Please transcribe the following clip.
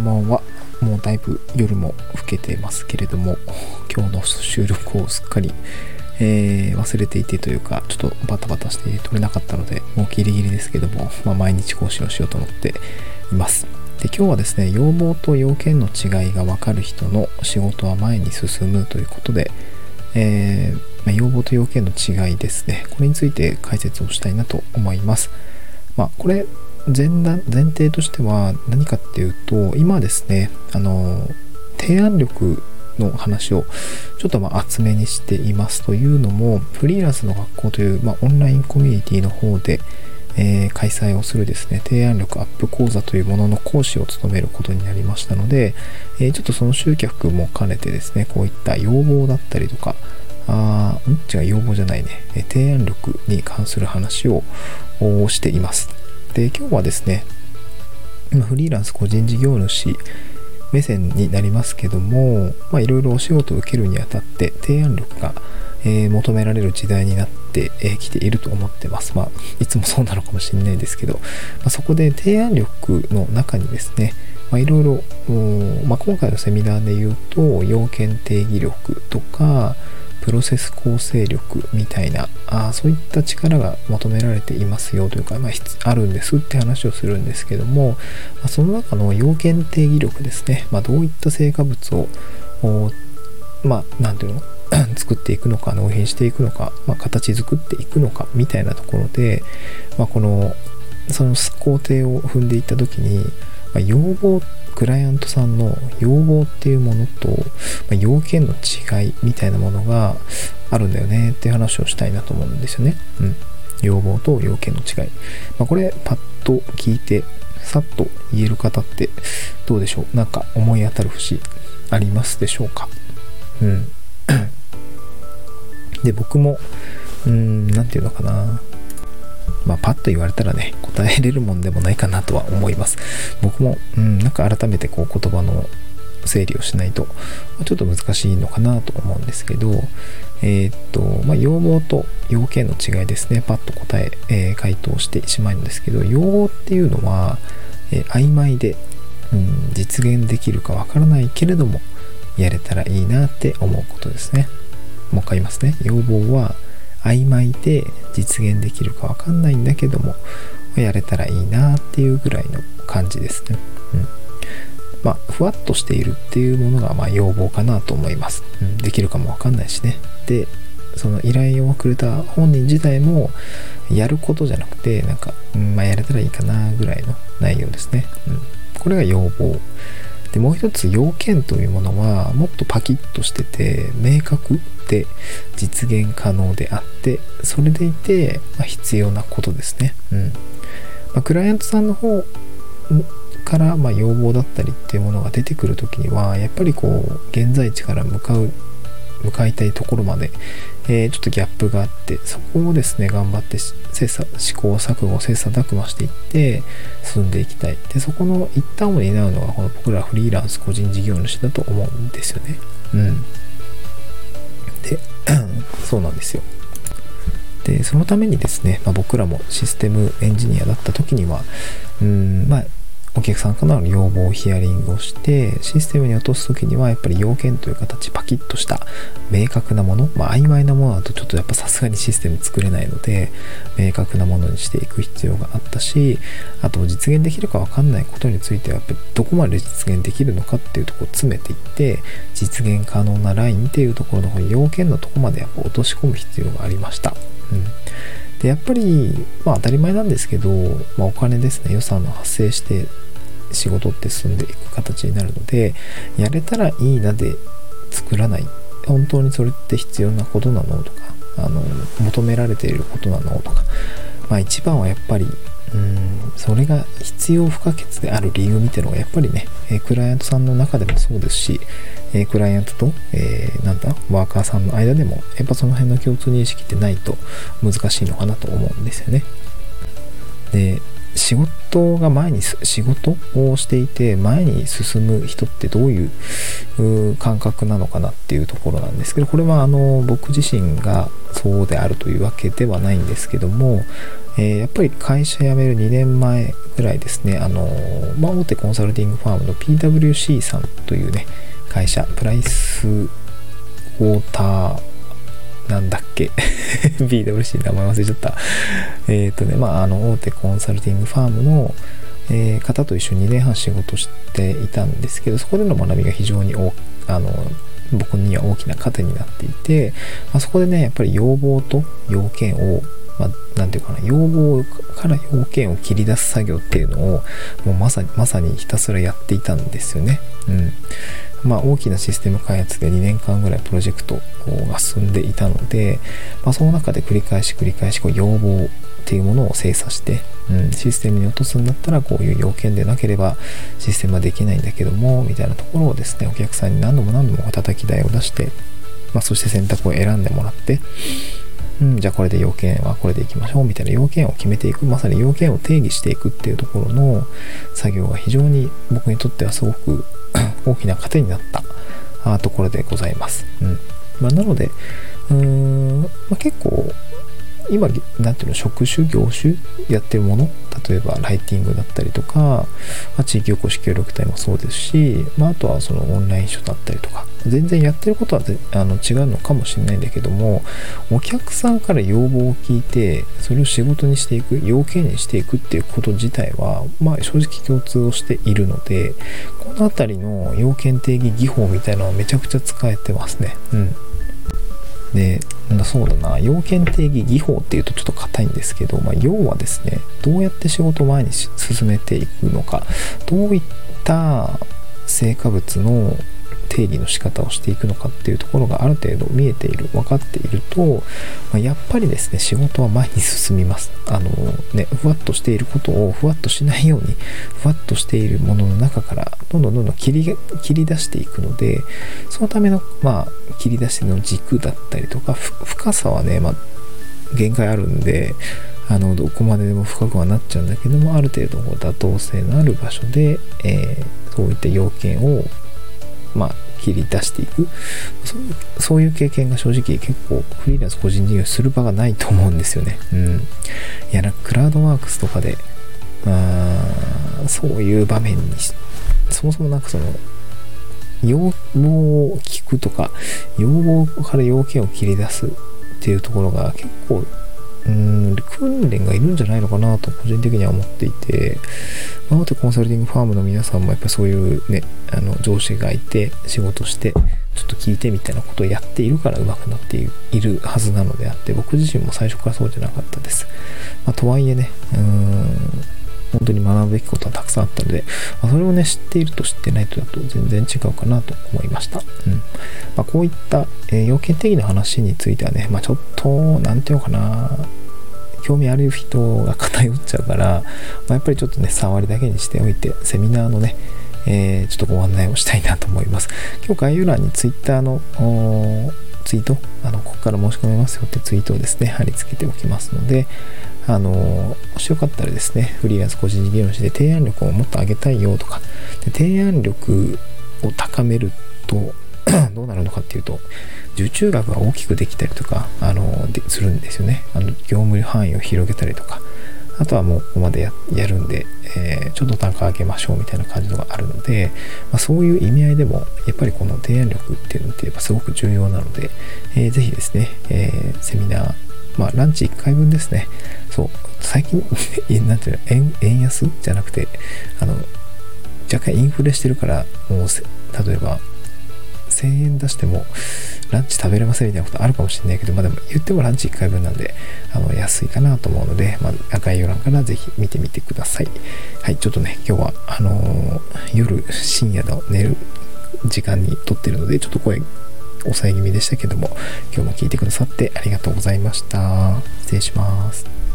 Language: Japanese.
んばんは。もうだいぶ夜も更けてますけれども、今日の収録をすっかり、えー、忘れていてというか、ちょっとバタバタして撮れなかったので、もうギリギリですけども、まあ、毎日更新をしようと思っています。で今日はですね、要望と要件の違いが分かる人の仕事は前に進むということで、えー、まあ、要望と要件の違いですね。これについて解説をしたいなと思います。まあ、これ前段前提としては何かっていうと今ですねあの提案力の話をちょっとまあ厚めにしていますというのもフリーランスの学校という、まあ、オンラインコミュニティの方で、えー、開催をするですね提案力アップ講座というものの講師を務めることになりましたので、えー、ちょっとその集客も兼ねてですねこういった要望だったりとかあん違う要望じゃないね提案力に関する話をしています。で今日はですねフリーランス個人事業主目線になりますけどもいろいろお仕事を受けるにあたって提案力が、えー、求められる時代になってき、えー、ていると思ってます。まあ、いつもそうなのかもしれないですけど、まあ、そこで提案力の中にですね、いろいろ、ま、今回のセミナーで言うと、要件定義力とか、プロセス構成力みたいなあそういった力が求められていますよというか、まあ、あるんですって話をするんですけども、まあ、その中の要件定義力ですね、まあ、どういった成果物をまあ何ていうの？作っていくのか納品していくのか、まあ、形作っていくのかみたいなところで、まあ、このその工程を踏んでいった時に、まあ、要望クライアントさんの要望っていうものと、まあ、要件の違いみたいなものがあるんだよねっていう話をしたいなと思うんですよね。うん。要望と要件の違い。まあ、これパッと聞いてさっと言える方ってどうでしょう？なんか思い当たる節ありますでしょうか？うん。で、僕も、うーん、なんていうのかな。まあ、パッと言われたらね、答えれるもんでもないかなとは思います。僕も、うん、なんか改めてこう言葉の整理をしないと、ちょっと難しいのかなと思うんですけど、えー、っと、まあ、要望と要件の違いですね、パッと答ええー、回答してしまうんですけど、要望っていうのは、えー、曖昧で、うん、実現できるかわからないけれども、やれたらいいなって思うことですね。もう一回言いますね。要望は、曖昧で実現できるかわかんないんだけどもやれたらいいなっていうぐらいの感じですね。うん、まあふわっとしているっていうものがまあ要望かなと思います。うん、できるかもわかんないしね。でその依頼をくれた本人自体もやることじゃなくてなんか、うん、まあやれたらいいかなぐらいの内容ですね。うん、これが要望。でもう一つ要件というものはもっとパキッとしてて明確で実現可能であってそれでいて、まあ、必要なことですね。うんまあ、クライアントさんの方からま要望だったりっていうものが出てくる時にはやっぱりこう現在地から向かう向かいたいところまで、えー、ちょっとギャップがあってそこをですね頑張って切磋試行錯誤切磋琢磨していって進んでいきたい。でそこの一端を担うのがこの僕らフリーランス個人事業主だと思うんですよね。うん。で そうなんですよ。でそのためにですね、まあ、僕らもシステムエンジニアだった時にはうんまあお客さんからの要望をヒアリングをしてシステムに落とす時にはやっぱり要件という形パキッとした明確なもの、まあ、曖昧なものだとちょっとやっぱさすがにシステム作れないので明確なものにしていく必要があったしあと実現できるか分かんないことについてはやっぱりどこまで実現できるのかっていうとこを詰めていって実現可能なラインっていうところの要件のとこまでやっぱ落とし込む必要がありました。うんでやっぱり、まあ、当たり前なんですけど、まあ、お金ですね予算の発生して仕事って進んでいく形になるのでやれたらいいなで作らない。本当にそれって必要なことなのとかあの求められていることなのとか。まあ一番はやっぱりうんそれが必要不可欠である理由みたいなのがやっぱりね、えクライアントさんの中でもそうですし、えクライアントと、えー、なんだワーカーさんの間でもやっぱその辺の共通認識ってないと難しいのかなと思うんですよね。で仕事が前に仕事をしていて前に進む人ってどういう感覚なのかなっていうところなんですけどこれはあの僕自身がそうであるというわけではないんですけども、えー、やっぱり会社辞める2年前ぐらいですねあの、まあ、大手コンサルティングファームの PWC さんというね会社プライスウォーターなんだっけ？BWC 名前忘れちゃった。えっ、ー、とね、まあ、あの、大手コンサルティングファームの、えー、方と一緒に2年半仕事していたんですけど、そこでの学びが非常にあの僕には大きな糧になっていて、まあ、そこでね、やっぱり要望と要件を、まあ、ていうかな、要望から要件を切り出す作業っていうのを、もうまさに、まさにひたすらやっていたんですよね。うん。まあ、大きなシステム開発で2年間ぐらいプロジェクトが進んでいたので、まあ、その中で繰り返し繰り返しこう要望っていうものを精査して、うん、システムに落とすんだったらこういう要件でなければシステムはできないんだけどもみたいなところをですねお客さんに何度も何度も叩き台を出して、まあ、そして選択を選んでもらってうん、じゃあこれで要件はこれでいきましょうみたいな要件を決めていくまさに要件を定義していくっていうところの作業が非常に僕にとってはすごく大きな糧になったところでございます。うんまあ、なので、うーん、まあ、結構今、なんていうの、職種、業種やってるもの、例えばライティングだったりとか、まあ、地域おこし協力隊もそうですし、まあ、あとはそのオンライン書だったりとか、全然やってることはあの違うのかもしれないんだけども、お客さんから要望を聞いて、それを仕事にしていく、要件にしていくっていうこと自体は、まあ、正直共通をしているので、この辺りの要件定義技法みたいなのはめちゃくちゃ使えてますね。うん。で、そうだな、要件定義技法っていうとちょっと硬いんですけど、まあ、要はですね、どうやって仕事を前に進めていくのか、どういった成果物の定義の仕方をしていくのかっていうところがある程度見えている分かっていると、まあ、やっぱりですね仕事は前に進みます。あのねふわっとしていることをふわっとしないようにふわっとしているものの中からどんどんどんどん切り切り出していくのでそのためのまあ切り出しの軸だったりとか深さはね、まあ、限界あるんであのどこまででも深くはなっちゃうんだけどもある程度妥当性のある場所で、えー、そういった要件をまあ、切り出していくそういう経験が正直結構フリーランス個人事業する場がないと思うんですよね。うん。いや、なんかクラウドワークスとかで、あそういう場面にそもそもなんかその、要望を聞くとか、要望から要件を切り出すっていうところが結構うん訓練がいるんじゃないのかなと個人的には思っていて、まあ、大手コンサルティングファームの皆さんもやっぱそういうねあの上司がいて仕事してちょっと聞いてみたいなことをやっているから上手くなっているはずなのであって僕自身も最初からそうじゃなかったです、まあ、とはいえねうん本当に学ぶべきことはたくさんあったので、まあ、それをね、知っていると知ってないとだと全然違うかなと思いました。うんまあ、こういった、えー、要件定義の話についてはね、まあ、ちょっと、なんていうのかな、興味ある人が偏っちゃうから、ま、やっぱりちょっとね、触りだけにしておいて、セミナーのね、えー、ちょっとご案内をしたいなと思います。今日概要欄に Twitter のツイート、あの、ここから申し込めますよってツイートをですね、貼り付けておきますので、あの、もしよかったらですね、フリーランス個人事業主で提案力をもっと上げたいよとか、で提案力を高めると どうなるのかっていうと、受注額が大きくできたりとか、あの、するんですよね。あの、業務範囲を広げたりとか、あとはもうここまでやるんで、えー、ちょっと単価上げましょうみたいな感じのがあるので、まあ、そういう意味合いでも、やっぱりこの提案力っていうのってやっぱすごく重要なので、えー、ぜひですね、えー、セミナー、まあ、ランチ1回分ですね。そう、最近、なんていうの、円円安？じゃなくて、あの、若干インフレしてるから、もう、例えば、1000円出しても、ランチ食べれませんみたいなことあるかもしれないけど、まあでも言ってもランチ1回分なんで、あの、安いかなと思うので、まあ、概要欄からぜひ見てみてください。はい、ちょっとね、今日は、あのー、夜、深夜の寝る時間に撮ってるので、ちょっと声、抑え気味でしたけども、今日も聞いてくださってありがとうございました。失礼します。